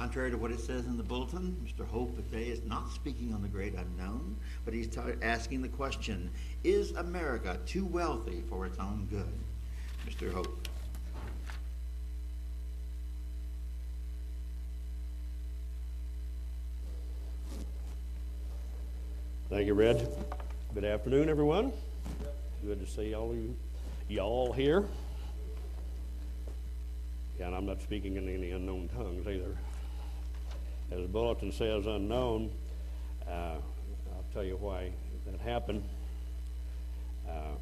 Contrary to what it says in the bulletin, Mr. Hope today is not speaking on the great unknown, but he's asking the question, is America too wealthy for its own good? Mr. Hope. Thank you, Red. Good afternoon, everyone. Good to see all you, y'all here. Yeah, and I'm not speaking in any unknown tongues either. As the bulletin says, unknown. Uh, I'll tell you why that happened. Uh,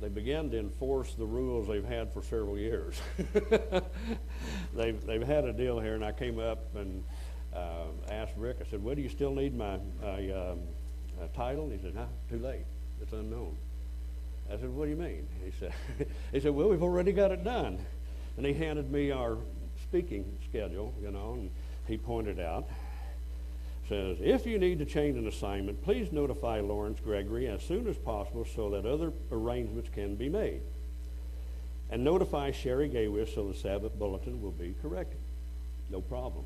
they began to enforce the rules they've had for several years. they've, they've had a deal here, and I came up and uh, asked Rick, I said, well, do you still need my, my um, uh, title? He said, no, too late. It's unknown. I said, what do you mean? He said, he said, well, we've already got it done. And he handed me our speaking schedule, you know, and he pointed out, says, if you need to change an assignment, please notify Lawrence Gregory as soon as possible so that other arrangements can be made. And notify Sherry Gaywis so the Sabbath bulletin will be corrected. No problem.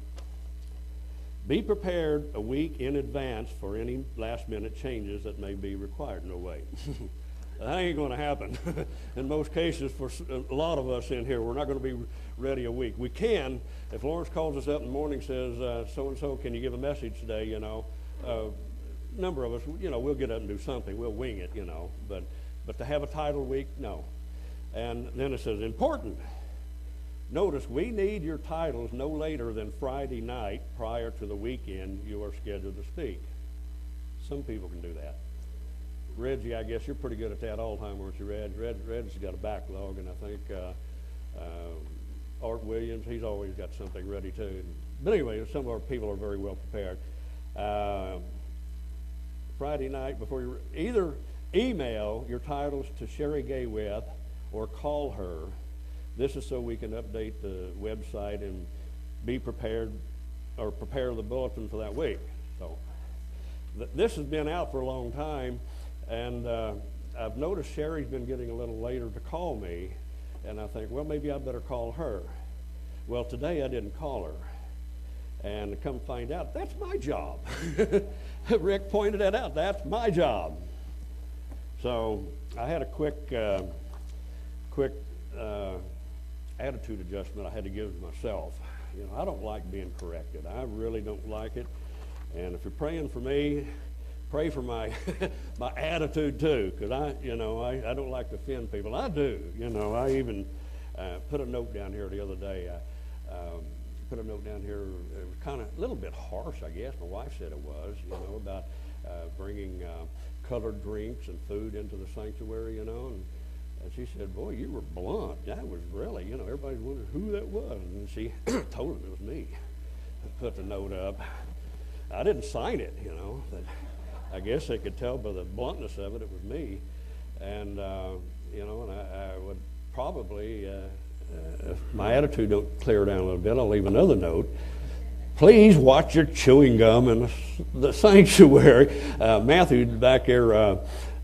Be prepared a week in advance for any last minute changes that may be required. No way. that ain't going to happen. in most cases, for a lot of us in here, we're not going to be ready a week. We can, if Lawrence calls us up in the morning says, so and so, can you give a message today? You know, uh, number of us, you know, we'll get up and do something. We'll wing it, you know. But, but to have a title week, no. And then it says, important. Notice we need your titles no later than Friday night prior to the weekend you are scheduled to speak. Some people can do that. Reggie, I guess you're pretty good at that all the time, aren't you, Reg? Reg Reg's got a backlog, and I think uh, uh, Art Williams, he's always got something ready too. But anyway, some of our people are very well prepared. Uh, Friday night before you either email your titles to Sherry Gaywith or call her this is so we can update the website and be prepared or prepare the bulletin for that week. So th- this has been out for a long time, and uh, I've noticed Sherry's been getting a little later to call me, and I think, well, maybe I better call her. Well, today I didn't call her, and come find out that's my job. Rick pointed that out. That's my job. So I had a quick, uh, quick. Uh, attitude adjustment I had to give myself. You know, I don't like being corrected. I really don't like it. And if you're praying for me, pray for my my attitude too, because I, you know, I, I don't like to offend people. I do. You know, I even uh, put a note down here the other day. I um, put a note down here. It was kind of a little bit harsh, I guess. My wife said it was. You know, about uh, bringing uh, colored drinks and food into the sanctuary. You know, and and she said, boy, you were blunt. That was really, you know, everybody's wondering who that was. And she told them it was me. I put the note up. I didn't sign it, you know, but I guess they could tell by the bluntness of it, it was me. And, uh, you know, and I, I would probably, uh, uh, if my attitude don't clear down a little bit, I'll leave another note. Please watch your chewing gum in the sanctuary. Uh, Matthew back there, uh,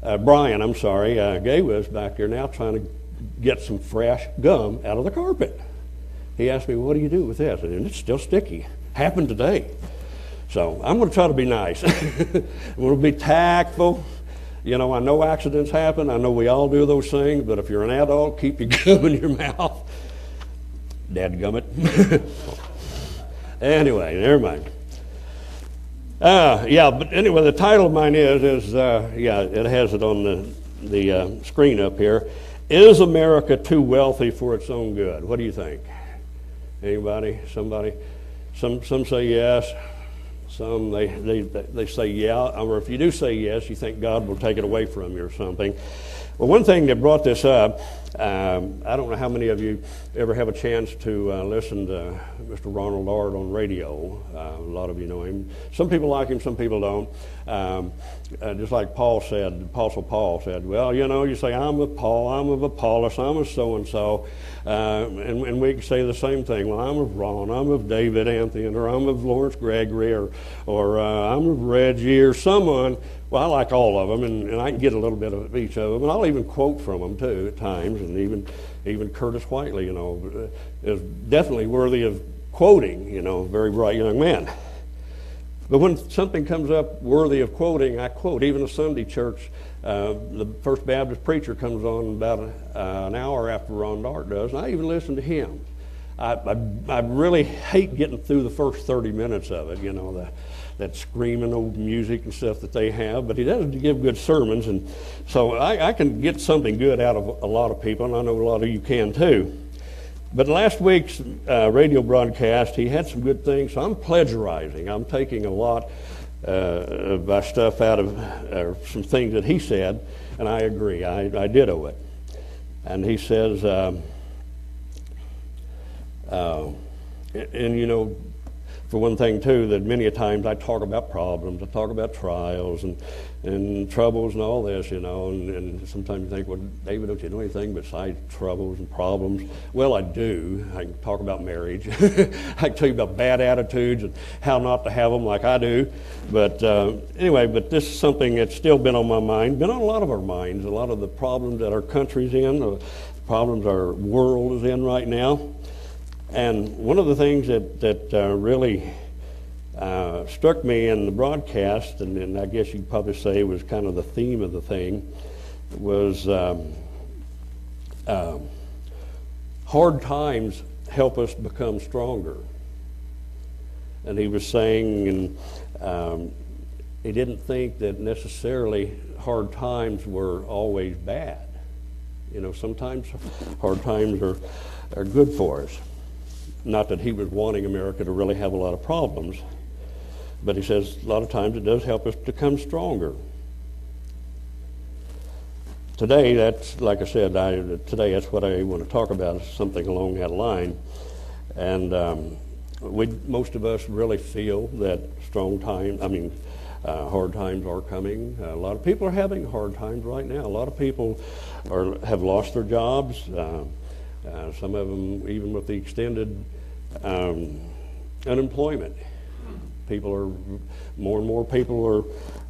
uh, Brian, I'm sorry, Gay was back there now trying to get some fresh gum out of the carpet. He asked me, What do you do with this? And it's still sticky. Happened today. So I'm going to try to be nice. I'm going to be tactful. You know, I know accidents happen. I know we all do those things, but if you're an adult, keep your gum in your mouth. Dad gummit. anyway, never mind. Uh, yeah, but anyway, the title of mine is, is uh, yeah, it has it on the, the uh, screen up here. Is America too wealthy for its own good? What do you think? Anybody? Somebody? Some, some say yes. Some they, they, they say yeah. Or if you do say yes, you think God will take it away from you or something. Well, one thing that brought this up, um, I don't know how many of you ever have a chance to uh, listen to Mr. Ronald Dart on radio. Uh, a lot of you know him. Some people like him, some people don't. Um, uh, just like Paul said, Apostle Paul said, well, you know, you say, I'm of Paul, I'm of Apollos, I'm of so and so. And, and we can say the same thing. Well, I'm of Ron, I'm of David Anthony, or I'm of Lawrence Gregory, or, or uh, I'm of Reggie, or someone. Well, I like all of them, and, and I can get a little bit of each of them, and I'll even quote from them too at times, and even even Curtis Whiteley, you know, is definitely worthy of quoting, you know, very bright young man. But when something comes up worthy of quoting, I quote. Even a Sunday church, uh, the First Baptist preacher comes on about a, uh, an hour after Ron Dart does, and I even listen to him. I, I, I, really hate getting through the first 30 minutes of it, you know, the, that screaming old music and stuff that they have, but he does give good sermons, and so I, I can get something good out of a lot of people, and I know a lot of you can too. But last week's uh, radio broadcast, he had some good things, so I'm plagiarizing. I'm taking a lot uh, of stuff out of uh, some things that he said, and I agree. I, I ditto it. And he says, um, uh, and, and, you know, for one thing too, that many a times I talk about problems, I talk about trials and and troubles and all this, you know, and, and sometimes you think, well, David, don't you know anything besides troubles and problems? Well, I do. I can talk about marriage. I can tell you about bad attitudes and how not to have them like I do. But uh, anyway, but this is something that's still been on my mind, been on a lot of our minds, a lot of the problems that our country's in, the problems our world is in right now. And one of the things that, that uh, really uh, struck me in the broadcast, and, and, I guess you would probably say was kind of the theme of the thing, was um, uh, hard times help us become stronger. And he was saying, and um, he didn't think that necessarily hard times were always bad. You know, sometimes hard times are, are good for us. Not that he was wanting America to really have a lot of problems, but he says a lot of times it does help us become stronger. Today, that's like I said. I, today, that's what I want to talk about. Something along that line, and um, we most of us really feel that strong times. I mean, uh, hard times are coming. Uh, a lot of people are having hard times right now. A lot of people are have lost their jobs. Uh, uh some of them, even with the extended um, unemployment, people are more and more people are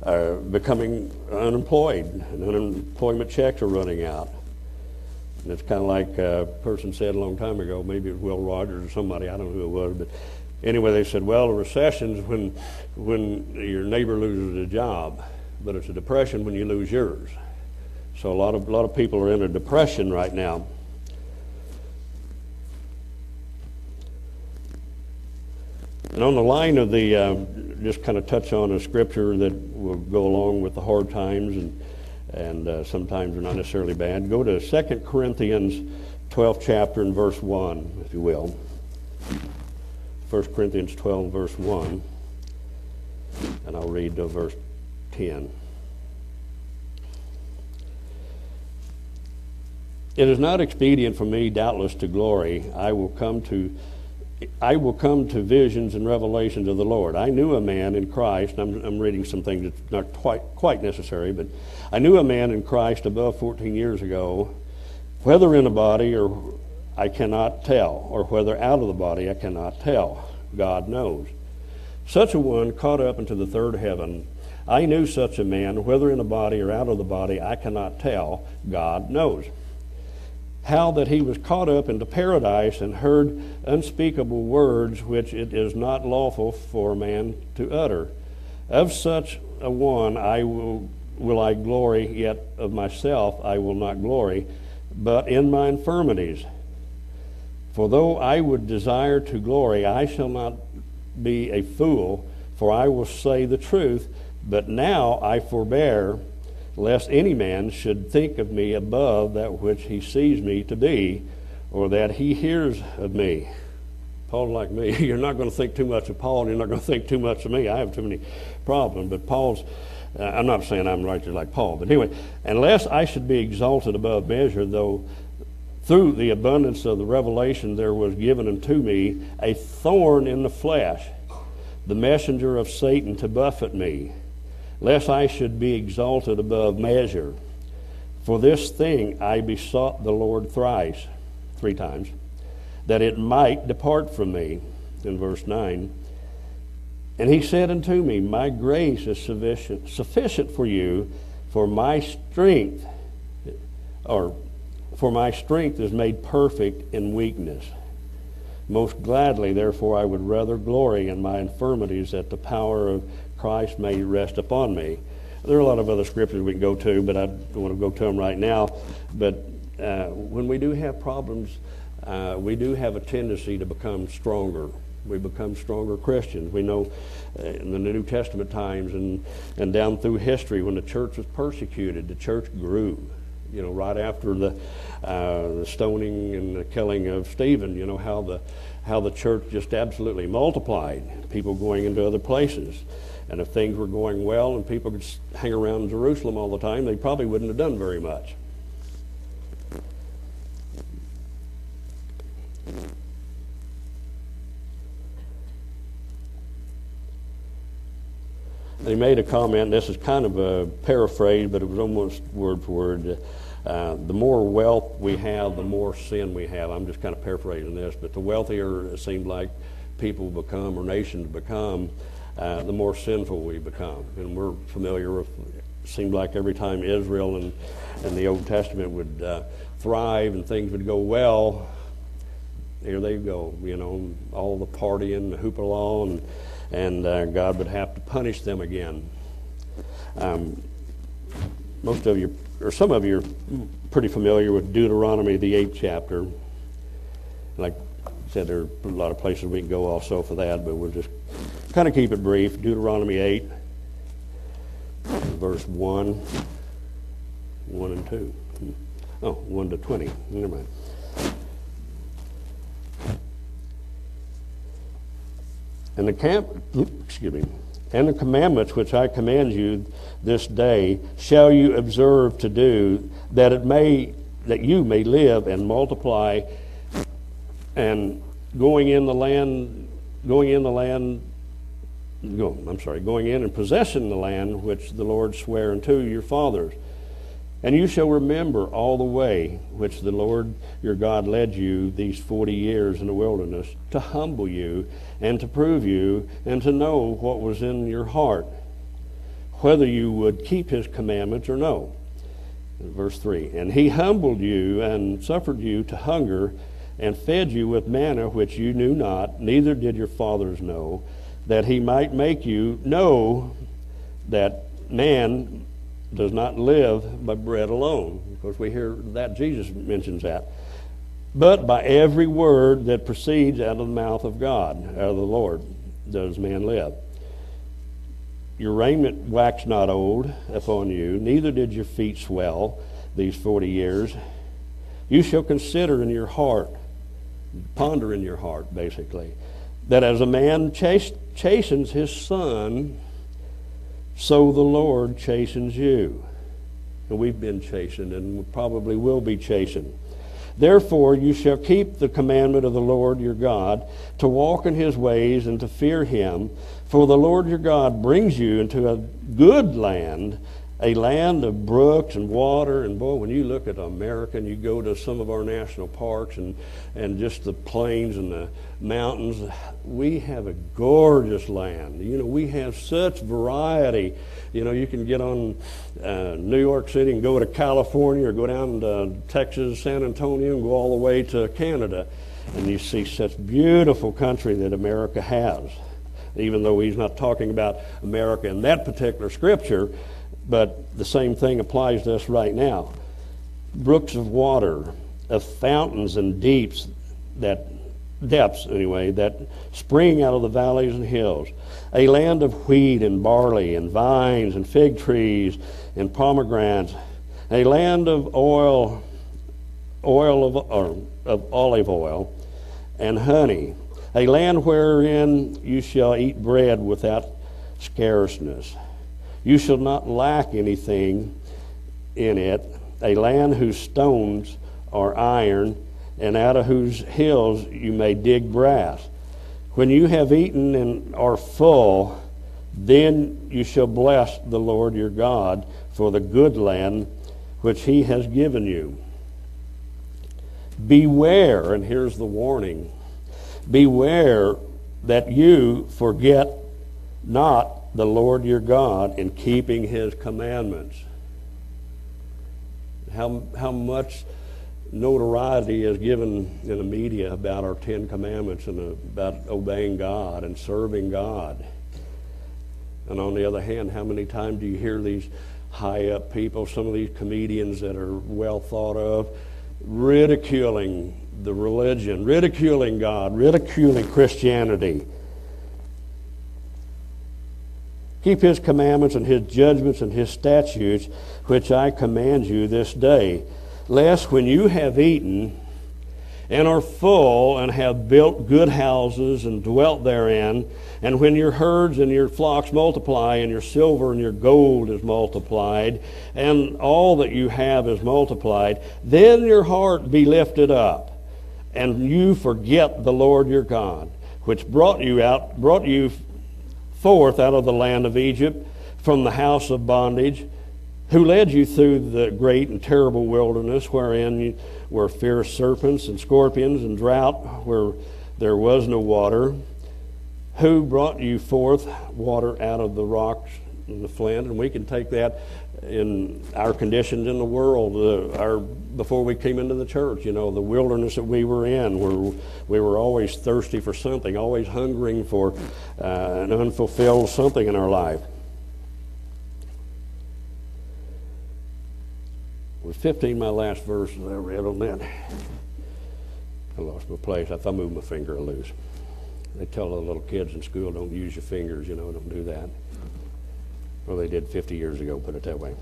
uh, becoming unemployed, and unemployment checks are running out. And it's kind of like a person said a long time ago, maybe it was Will Rogers or somebody, I don't know who it was, but anyway, they said, well, a recession's when when your neighbor loses a job, but it's a depression when you lose yours. So a lot of a lot of people are in a depression right now. And on the line of the, uh, just kind of touch on a scripture that will go along with the hard times and, and uh, sometimes they're not necessarily bad. Go to 2 Corinthians 12th chapter and verse 1, if you will. 1 Corinthians 12, verse 1. And I'll read to verse 10. It is not expedient for me, doubtless, to glory. I will come to I will come to visions and revelations of the Lord. I knew a man in Christ, I'm, I'm reading some things that's not quite, quite necessary, but I knew a man in Christ above 14 years ago, whether in a body or I cannot tell, or whether out of the body I cannot tell. God knows. Such a one caught up into the third heaven. I knew such a man, whether in a body or out of the body, I cannot tell. God knows how that he was caught up into paradise and heard unspeakable words which it is not lawful for man to utter. Of such a one I will, will I glory, yet of myself I will not glory, but in my infirmities. For though I would desire to glory, I shall not be a fool, for I will say the truth. But now I forbear lest any man should think of me above that which he sees me to be, or that he hears of me. Paul, like me, you're not going to think too much of Paul, and you're not going to think too much of me. I have too many problems, but Paul's. Uh, I'm not saying I'm righteous like Paul, but anyway, unless I should be exalted above measure, though through the abundance of the revelation there was given unto me a thorn in the flesh, the messenger of Satan to buffet me lest I should be exalted above measure. For this thing I besought the Lord thrice, three times, that it might depart from me. In verse 9. And he said unto me, My grace is sufficient, sufficient for you, for my strength, or for my strength is made perfect in weakness. Most gladly, therefore, I would rather glory in my infirmities that the power of Christ may rest upon me. There are a lot of other scriptures we can go to, but I don't want to go to them right now. But uh, when we do have problems, uh, we do have a tendency to become stronger. We become stronger Christians. We know uh, in the New Testament times and, and down through history when the church was persecuted, the church grew. You know, right after the, uh, the stoning and the killing of Stephen, you know, how the, how the church just absolutely multiplied, people going into other places. And if things were going well and people could hang around Jerusalem all the time, they probably wouldn't have done very much. They made a comment, this is kind of a paraphrase, but it was almost word for word. Uh, the more wealth we have, the more sin we have. I'm just kind of paraphrasing this, but the wealthier it seems like people become or nations become, uh, the more sinful we become. And we're familiar with, it seemed like every time Israel and, and the Old Testament would uh, thrive and things would go well, here they go, you know, all the partying, the hoopla, and, and uh, God would have to punish them again. Um, most of you, or some of you, are pretty familiar with Deuteronomy, the eighth chapter. Like said, there are a lot of places we can go also for that, but we'll just kind of keep it brief. Deuteronomy 8, verse 1, 1 and 2. Oh, 1 to 20. Never mind. And the camp, excuse me, and the commandments which I command you this day shall you observe to do, that it may that you may live and multiply, and going in the land, going in the land, go, I'm sorry, going in and possessing the land which the Lord sware unto your fathers. And you shall remember all the way which the Lord your God led you these forty years in the wilderness to humble you and to prove you and to know what was in your heart, whether you would keep his commandments or no. Verse 3 And he humbled you and suffered you to hunger and fed you with manna which you knew not, neither did your fathers know, that he might make you know that man does not live by bread alone. Of course, we hear that Jesus mentions that. But by every word that proceeds out of the mouth of God, out of the Lord, does man live. Your raiment waxed not old upon you, neither did your feet swell these forty years. You shall consider in your heart, ponder in your heart, basically, that as a man chas- chastens his son, so the Lord chastens you. And we've been chastened and probably will be chastened. Therefore, you shall keep the commandment of the Lord your God, to walk in his ways and to fear him. For the Lord your God brings you into a good land, a land of brooks and water. And boy, when you look at America and you go to some of our national parks and, and just the plains and the mountains, we have a gorgeous land. You know, we have such variety. You know, you can get on uh, New York City and go to California or go down to Texas, San Antonio, and go all the way to Canada. And you see such beautiful country that America has. Even though he's not talking about America in that particular scripture, but the same thing applies to us right now. Brooks of water, of fountains and deeps that depths anyway, that spring out of the valleys and hills. A land of wheat and barley and vines and fig trees and pomegranates. A land of oil, oil of, or, of olive oil and honey. A land wherein you shall eat bread without scarceness. You shall not lack anything in it. A land whose stones are iron and out of whose hills you may dig brass. When you have eaten and are full, then you shall bless the Lord your God for the good land which he has given you. Beware, and here's the warning beware that you forget not the Lord your God in keeping his commandments. How, how much notoriety is given in the media about our Ten Commandments and about obeying God and serving God. And on the other hand, how many times do you hear these high up people, some of these comedians that are well thought of, ridiculing the religion, ridiculing God, ridiculing Christianity? Keep his commandments and his judgments and his statutes, which I command you this day, lest when you have eaten and are full and have built good houses and dwelt therein, and when your herds and your flocks multiply, and your silver and your gold is multiplied, and all that you have is multiplied, then your heart be lifted up, and you forget the Lord your God, which brought you out, brought you forth out of the land of Egypt from the house of bondage, who led you through the great and terrible wilderness, wherein were fierce serpents and scorpions and drought, where there was no water, who brought you forth water out of the rocks the flint. And we can take that in our conditions in the world, uh, our, before we came into the church, you know, the wilderness that we were in, where we were always thirsty for something, always hungering for uh, an unfulfilled something in our life. was 15 my last verse that I read on that. I lost my place. I thought I moved my finger loose. They tell the little kids in school, don't use your fingers, you know, don't do that. Well, they did 50 years ago, put it that way.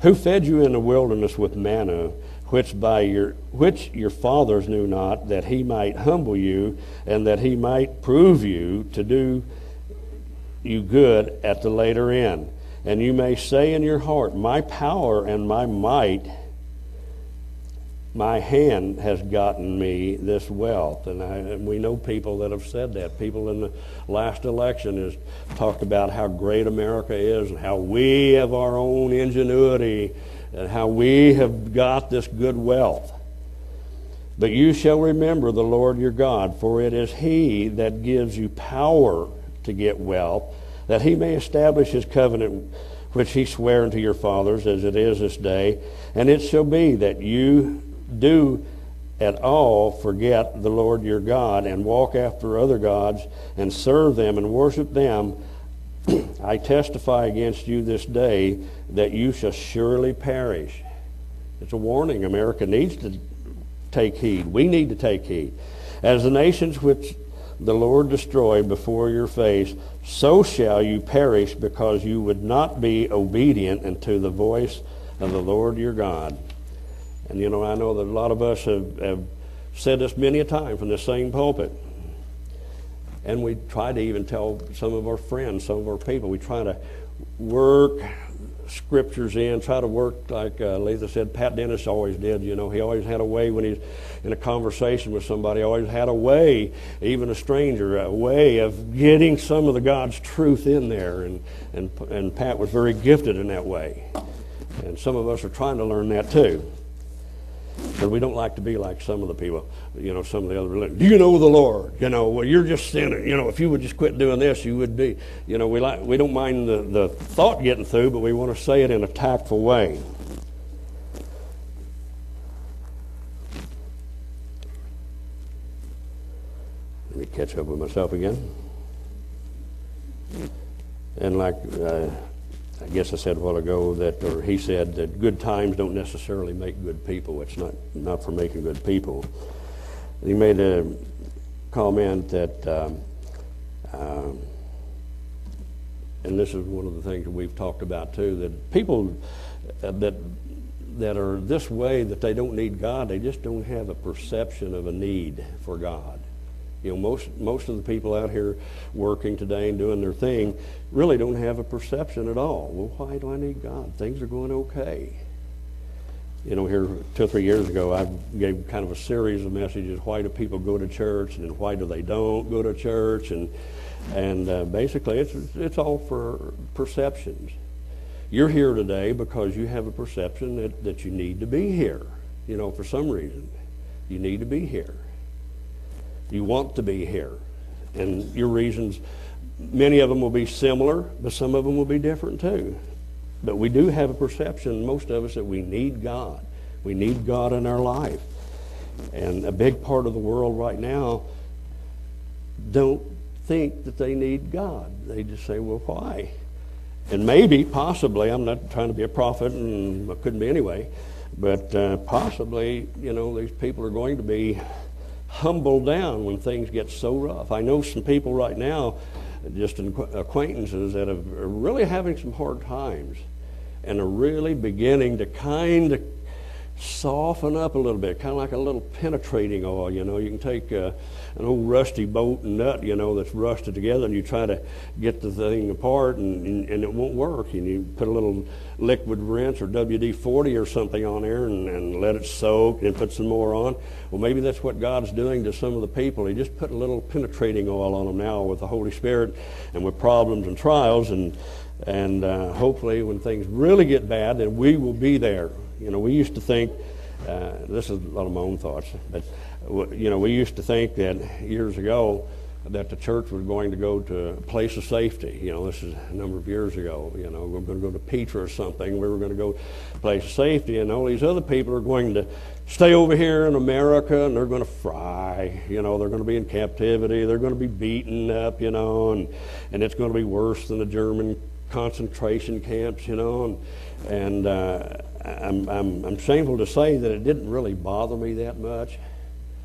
Who fed you in the wilderness with manna, which by your which your fathers knew not, that he might humble you, and that he might prove you to do you good at the later end. And you may say in your heart, My power and my might my hand has gotten me this wealth. And, I, and, we know people that have said that. People in the last election has talked about how great America is and how we have our own ingenuity and how we have got this good wealth. But you shall remember the Lord your God, for it is he that gives you power to get wealth, that he may establish his covenant which he sware unto your fathers, as it is this day. And it shall be that you do at all forget the Lord your God and walk after other gods and serve them and worship them, I testify against you this day that you shall surely perish. It's a warning. America needs to take heed. We need to take heed. As the nations which the Lord destroyed before your face, so shall you perish because you would not be obedient unto the voice of the Lord your God. And you know, I know that a lot of us have, have said this many a time from the same pulpit. And we try to even tell some of our friends, some of our people, we try to work scriptures in, try to work like uh, Letha said, Pat Dennis always did. You know, he always had a way when he's in a conversation with somebody, always had a way, even a stranger, a way of getting some of the God's truth in there. And, and, and Pat was very gifted in that way. And some of us are trying to learn that too. But we don't like to be like some of the people, you know, some of the other religions. Do you know the Lord? You know, well, you're just sinning. You know, if you would just quit doing this, you would be. You know, we like we don't mind the, the thought getting through, but we want to say it in a tactful way. Let me catch up with myself again. And like. Uh, I guess I said a while ago that, or he said that good times don't necessarily make good people. It's not, not for making good people. He made a comment that, um, um, and this is one of the things that we've talked about too, that people uh, that that are this way that they don't need God, they just don't have a perception of a need for God. You know, most, most of the people out here working today and doing their thing really don't have a perception at all. Well, why do I need God? Things are going okay. You know, here two or three years ago, I gave kind of a series of messages. Why do people go to church, and why do they don't go to church? And and uh, basically, it's it's all for perceptions. You're here today because you have a perception that, that you need to be here. You know, for some reason, you need to be here. You want to be here. And your reasons, many of them will be similar, but some of them will be different too. But we do have a perception, most of us, that we need God. We need God in our life. And a big part of the world right now don't think that they need God. They just say, well, why? And maybe, possibly, I'm not trying to be a prophet, and I couldn't be anyway, but uh, possibly, you know, these people are going to be humbled down when things get so rough. I know some people right now, just acquaintances, that are really having some hard times and are really beginning to kind of soften up a little bit, kind of like a little penetrating oil. You know, you can take uh, an old rusty bolt and nut, you know, that's rusted together, and you try to get the thing apart, and, and, and it won't work. And you put a little Liquid Wrench or WD-40 or something on there and, and let it soak, and put some more on. Well, maybe that's what God's doing to some of the people. He just put a little penetrating oil on them now with the Holy Spirit and with problems and trials, and and uh, hopefully when things really get bad, then we will be there. You know, we used to think, uh, this is a lot of my own thoughts, but, you know, we used to think that years ago that the church was going to go to a place of safety. You know, this is a number of years ago. You know, we're going to go to Petra or something. We were going to go to place of safety, and all these other people are going to stay over here in America, and they're going to fry. You know, they're going to be in captivity. They're going to be beaten up. You know, and and it's going to be worse than the German concentration camps. You know, and and uh, I'm, I'm, I'm shameful to say that it didn't really bother me that much.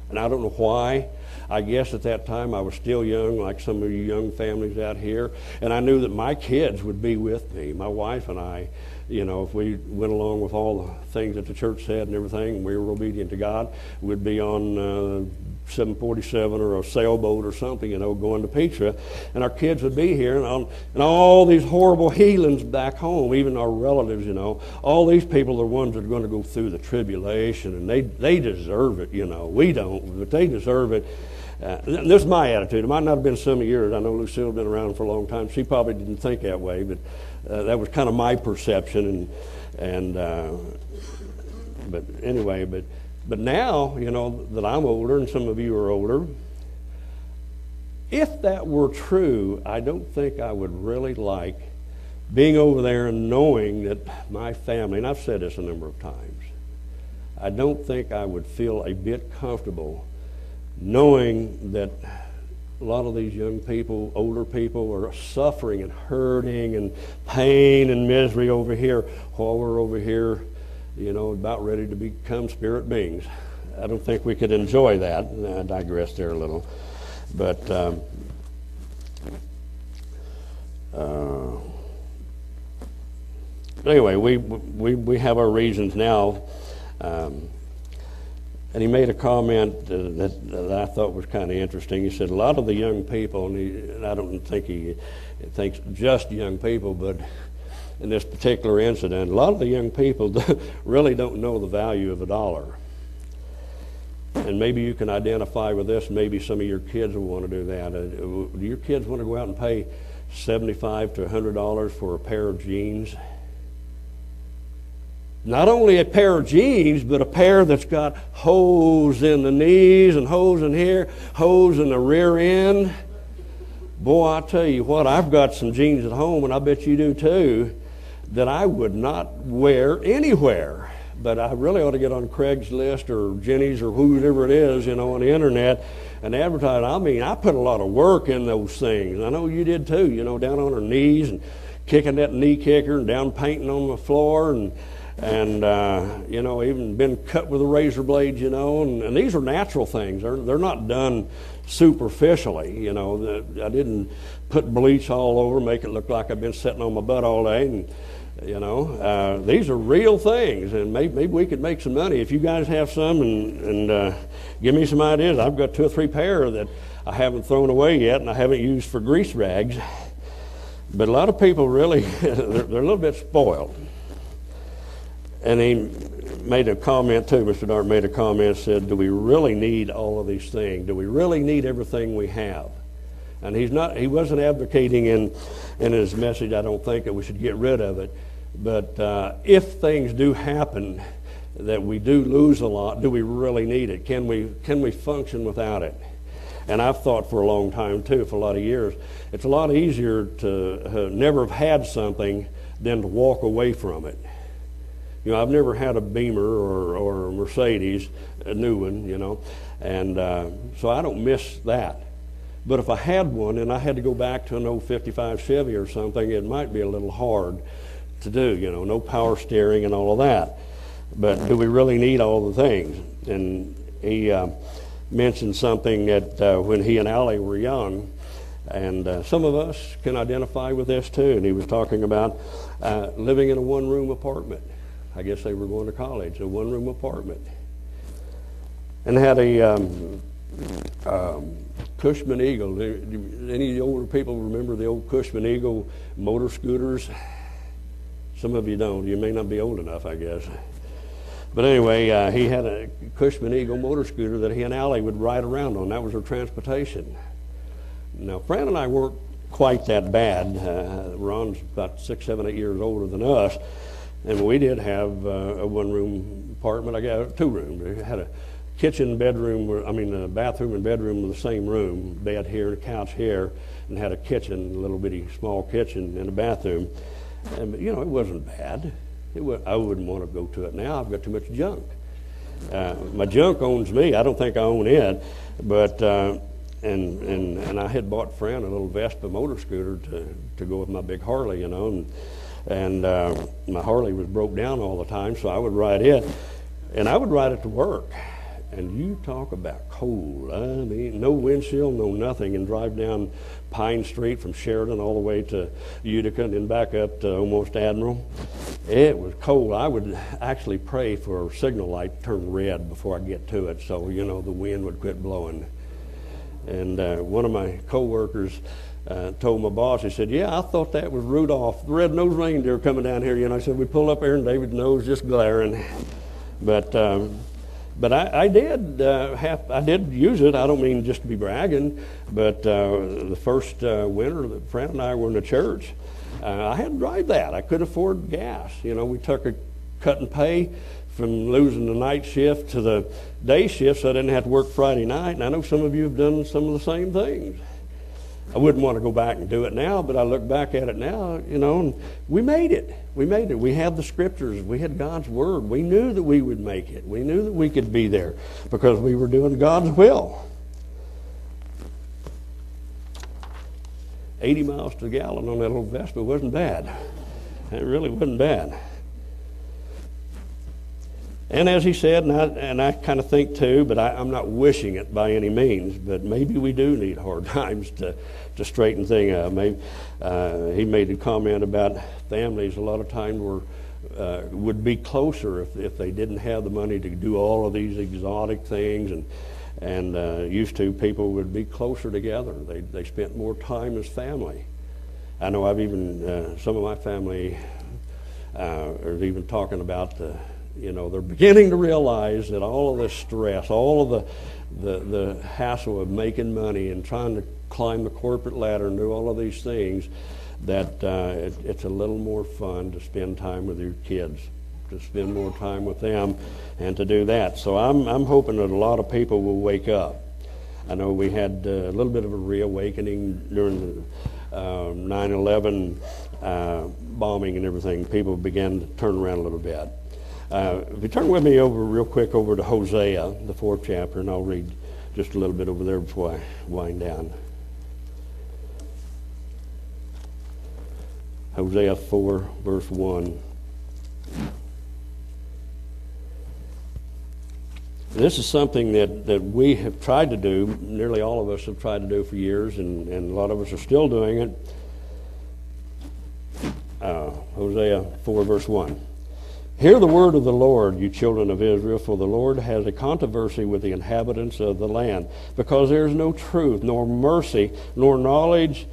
And I don't know why. I guess at that time I was still young, like some of you young families out here. And I knew that my kids would be with me, my wife and I. You know, if we went along with all the things that the church said and everything, and we were obedient to God, we'd be on uh, 747 or a sailboat or something, you know, going to Petra. And our kids would be here, and, on, and all these horrible healings back home, even our relatives, you know, all these people are the ones that are going to go through the tribulation, and they, they deserve it, you know. We don't, but they deserve it. Uh, this is my attitude. It might not have been some years. I know Lucille's been around for a long time. She probably didn't think that way, but uh, that was kind of my perception. And, and uh, but anyway, but but now, you know, that I'm older and some of you are older, if that were true, I don't think I would really like being over there and knowing that my family, and I've said this a number of times, I don't think I would feel a bit comfortable knowing that a lot of these young people, older people, are suffering and hurting and pain and misery over here while we're over here you know, about ready to become spirit beings. I don't think we could enjoy that. I digress there a little. But um, uh, anyway, we, we, we have our reasons now. Um, and he made a comment that, that, I thought was kind of interesting. He said, A lot of the young people, and, he, and I don't think he thinks just young people, but in this particular incident, a lot of the young people really don't know the value of a dollar. And maybe you can identify with this. Maybe some of your kids will want to do that. Uh, do your kids want to go out and pay seventy-five to hundred dollars for a pair of jeans? Not only a pair of jeans, but a pair that's got holes in the knees and holes in here, holes in the rear end. Boy, I tell you what, I've got some jeans at home, and I bet you do too that I would not wear anywhere. But I really ought to get on Craigslist or Jenny's or whoever it is, you know, on the internet and advertise. I mean, I put a lot of work in those things. I know you did too, you know, down on her knees and kicking that knee kicker and down painting on the floor and and uh, you know even been cut with a razor blade you know and, and these are natural things they're, they're not done superficially you know i didn't put bleach all over make it look like i've been sitting on my butt all day and you know, uh, these are real things, and maybe, maybe, we could make some money. If you guys have some and, and uh, give me some ideas, I've got two or three pair that I haven't thrown away yet and I haven't used for grease rags. But a lot of people really, they're, they're a little bit spoiled. And he made a comment too, Mr. Dart made a comment, said, do we really need all of these things? Do we really need everything we have? And he's not, he wasn't advocating in, in his message, I don't think, that we should get rid of it. But uh, if things do happen that we do lose a lot, do we really need it? Can we, can we function without it? And I've thought for a long time too, for a lot of years, it's a lot easier to uh, never have had something than to walk away from it. You know, I've never had a Beamer or, or a Mercedes, a new one, you know, and uh, so I don't miss that. But if I had one and I had to go back to an old 55 Chevy or something, it might be a little hard to do, you know, no power steering and all of that. But do we really need all the things? And he uh, mentioned something that uh, when he and Allie were young, and uh, some of us can identify with this too. And he was talking about uh, living in a one room apartment. I guess they were going to college, a one room apartment. And had a um, um, Cushman Eagle. Any older people remember the old Cushman Eagle motor scooters? Some of you don't. You may not be old enough, I guess. But anyway, uh, he had a Cushman Eagle motor scooter that he and Allie would ride around on. That was their transportation. Now, Fran and I weren't quite that bad. Uh, Ron's about six, seven, eight years older than us. And we did have uh, a one-room apartment. I got two rooms. We had a kitchen, bedroom, or- I mean, a bathroom and bedroom in the same room, bed here, a couch here, and had a kitchen, a little bitty small kitchen and a bathroom. And, you know, it wasn't bad. It wa- I wouldn't want to go to it now. I've got too much junk. Uh, my junk owns me. I don't think I own it, but uh, and and and I had bought Fran a little Vespa motor scooter to to go with my big Harley, you know, and and uh, my Harley was broke down all the time, so I would ride it, and I would ride it to work. And you talk about cold. I mean, no windshield, no nothing, and drive down Pine Street from Sheridan all the way to Utica and then back up to almost Admiral. It was cold. I would actually pray for a signal light to turn red before I get to it so, you know, the wind would quit blowing. And uh, one of my coworkers uh, told my boss, he said, Yeah, I thought that was Rudolph, the red-nosed reindeer coming down here. You know, I said, We pull up there and David's nose just glaring. But um, but I, I did uh, have I did use it. I don't mean just to be bragging, but uh, the first uh, winter that Fran and I were in the church, uh, I had to drive that. I could afford gas. You know, we took a cut and pay from losing the night shift to the day shift, so I didn't have to work Friday night. And I know some of you have done some of the same things. I wouldn't want to go back and do it now, but I look back at it now, you know, and we made it. We made it. We had the scriptures. We had God's word. We knew that we would make it. We knew that we could be there because we were doing God's will. 80 miles to the gallon on that old Vespa wasn't bad. It really wasn't bad. And as he said, and I, and I kind of think too, but I, I'm not wishing it by any means, but maybe we do need hard times to, to straighten things out. Maybe, uh, he made a comment about families a lot of times were, uh, would be closer if, if they didn't have the money to do all of these exotic things and, and uh, used to people would be closer together. They, they spent more time as family. I know I've even, uh, some of my family uh, are even talking about the, you know, they're beginning to realize that all of this stress, all of the, the, the hassle of making money and trying to climb the corporate ladder and do all of these things, that uh, it, it's a little more fun to spend time with your kids, to spend more time with them, and to do that. So I'm, I'm hoping that a lot of people will wake up. I know we had uh, a little bit of a reawakening during the uh, 9/11 uh, bombing and everything. People began to turn around a little bit. Uh, if you turn with me over real quick over to Hosea, the fourth chapter, and I'll read just a little bit over there before I wind down. Hosea 4, verse 1. This is something that, that we have tried to do, nearly all of us have tried to do for years, and, and a lot of us are still doing it. Uh, Hosea 4, verse 1. Hear the word of the Lord, you children of Israel, for the Lord has a controversy with the inhabitants of the land, because there is no truth, nor mercy, nor knowledge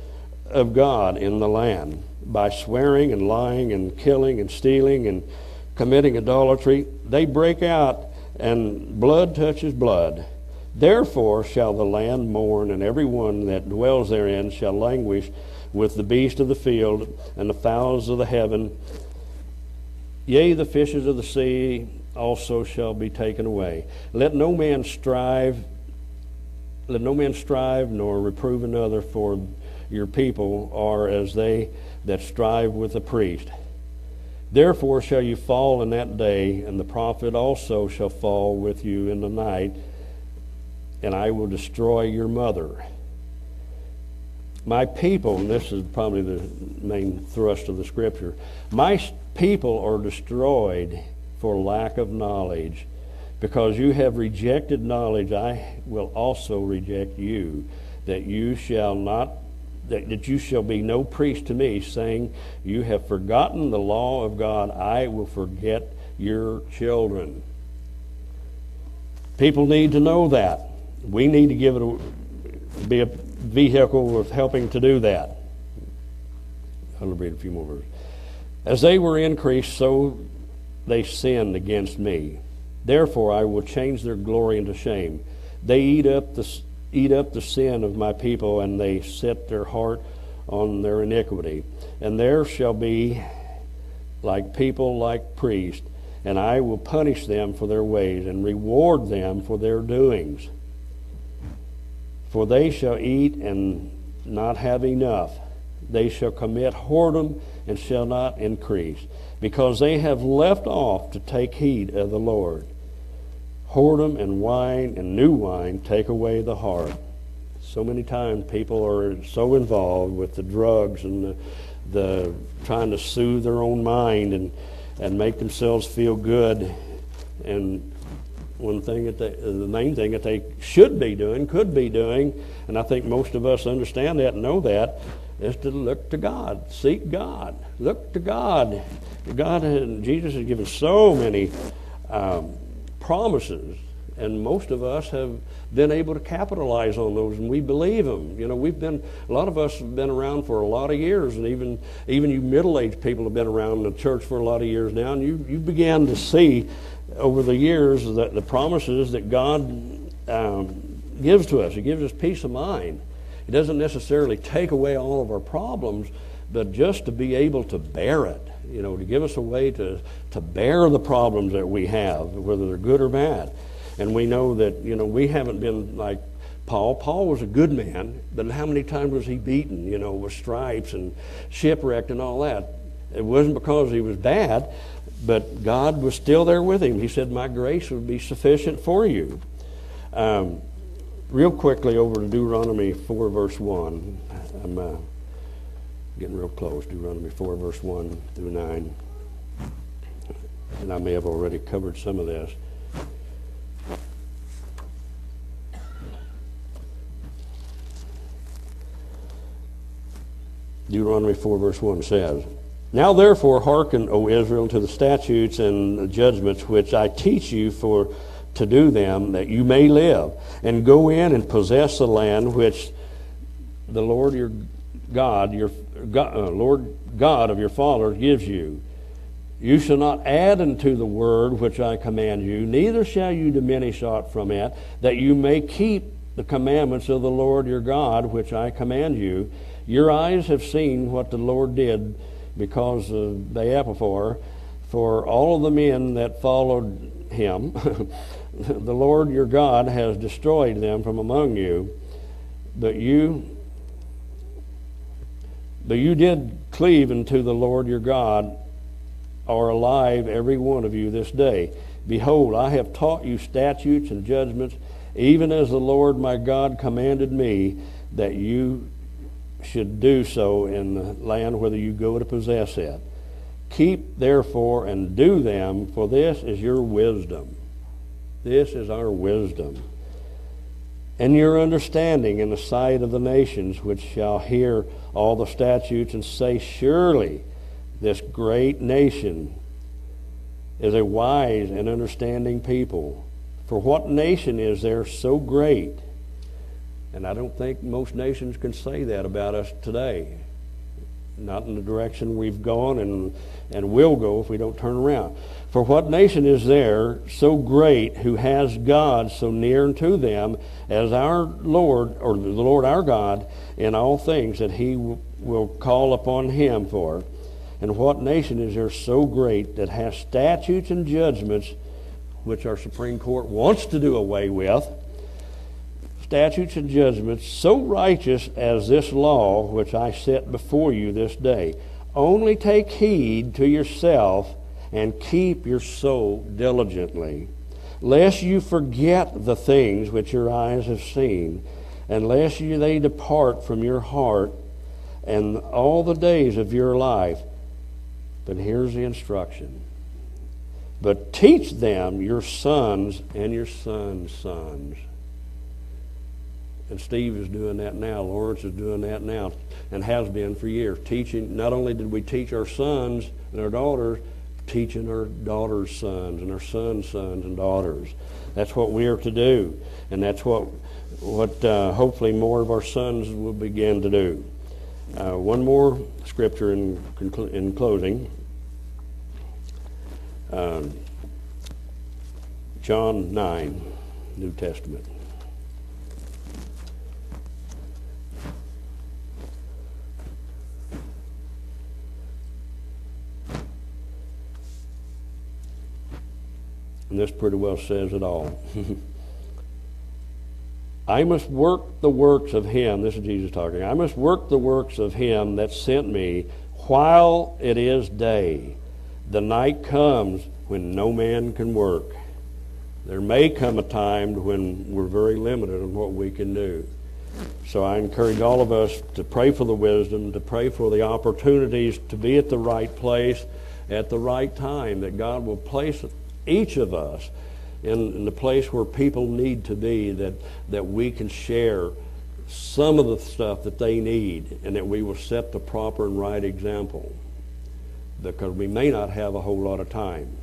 of God in the land. By swearing and lying and killing and stealing and committing idolatry, they break out, and blood touches blood. Therefore shall the land mourn, and every one that dwells therein shall languish with the beast of the field and the fowls of the heaven. Yea, the fishes of the sea also shall be taken away. Let no man strive, let no man strive nor reprove another, for your people are as they that strive with the priest. Therefore shall you fall in that day, and the prophet also shall fall with you in the night, and I will destroy your mother. My people, and this is probably the main thrust of the scripture, my people are destroyed for lack of knowledge. Because you have rejected knowledge, I will also reject you, that you shall not that, that you shall be no priest to me, saying, You have forgotten the law of God, I will forget your children. People need to know that. We need to give it a, be a vehicle of helping to do that. I'll read a few more verses. As they were increased, so they sinned against me. Therefore, I will change their glory into shame. They eat up the eat up the sin of my people, and they set their heart on their iniquity. And there shall be like people like priests, and I will punish them for their ways, and reward them for their doings. For they shall eat and not have enough. They shall commit whoredom and shall not increase, because they have left off to take heed of the Lord whoredom and wine and new wine take away the heart. So many times people are so involved with the drugs and the, the trying to soothe their own mind and, and make themselves feel good. And one thing that they, the main thing that they should be doing, could be doing, and I think most of us understand that and know that, is to look to God, seek God, look to God. God and Jesus has given so many um, promises, and most of us have been able to capitalize on those, and we believe them. You know, we've been a lot of us have been around for a lot of years, and even even you middle-aged people have been around the church for a lot of years now, and you you began to see over the years that the promises that God um, gives to us. He gives us peace of mind. He doesn't necessarily take away all of our problems, but just to be able to bear it you know, to give us a way to, to bear the problems that we have, whether they're good or bad. And we know that, you know, we haven't been like Paul. Paul was a good man, but how many times was he beaten, you know, with stripes and shipwrecked and all that? It wasn't because he was bad, but God was still there with him. He said, My grace would be sufficient for you. Um, real quickly over to Deuteronomy 4, verse 1. I'm, uh, getting real close. Deuteronomy 4, verse 1 through 9. And I may have already covered some of this. Deuteronomy 4, verse 1 says, Now therefore hearken, O Israel, to the statutes and judgments which I teach you for to do them, that you may live, and go in and possess the land which the Lord your God, your God, uh, Lord God of your fathers gives you. You shall not add unto the word which I command you, neither shall you diminish aught from it, that you may keep the commandments of the Lord your God which I command you. Your eyes have seen what the Lord did because uh, of Baal-peor, for all of the men that followed him. the Lord your God has destroyed them from among you, but you but you did cleave unto the Lord your God, are alive, every one of you, this day. Behold, I have taught you statutes and judgments, even as the Lord my God commanded me, that you should do so in the land whither you go to possess it. Keep therefore and do them, for this is your wisdom. This is our wisdom. And your understanding in the sight of the nations, which shall hear all the statutes and say, Surely this great nation is a wise and understanding people. For what nation is there so great? And I don't think most nations can say that about us today. Not in the direction we've gone and, and will go if we don't turn around. For what nation is there so great who has God so near unto them as our Lord, or the Lord our God, in all things that he w- will call upon him for? And what nation is there so great that has statutes and judgments which our Supreme Court wants to do away with? Statutes and judgments so righteous as this law which I set before you this day. Only take heed to yourself and keep your soul diligently, lest you forget the things which your eyes have seen, and lest you they depart from your heart and all the days of your life. But here's the instruction. But teach them your sons and your sons' sons. And Steve is doing that now. Lawrence is doing that now and has been for years. Teaching, not only did we teach our sons and our daughters, teaching our daughters' sons and our sons' sons and daughters. That's what we are to do. And that's what, what uh, hopefully more of our sons will begin to do. Uh, one more scripture in, in closing. Um, John 9, New Testament. And this pretty well says it all. I must work the works of him, this is Jesus talking, I must work the works of him that sent me while it is day. The night comes when no man can work. There may come a time when we're very limited on what we can do. So I encourage all of us to pray for the wisdom, to pray for the opportunities to be at the right place at the right time, that God will place each of us in, in the place where people need to be, that, that we can share some of the stuff that they need, and that we will set the proper and right example. Because we may not have a whole lot of time.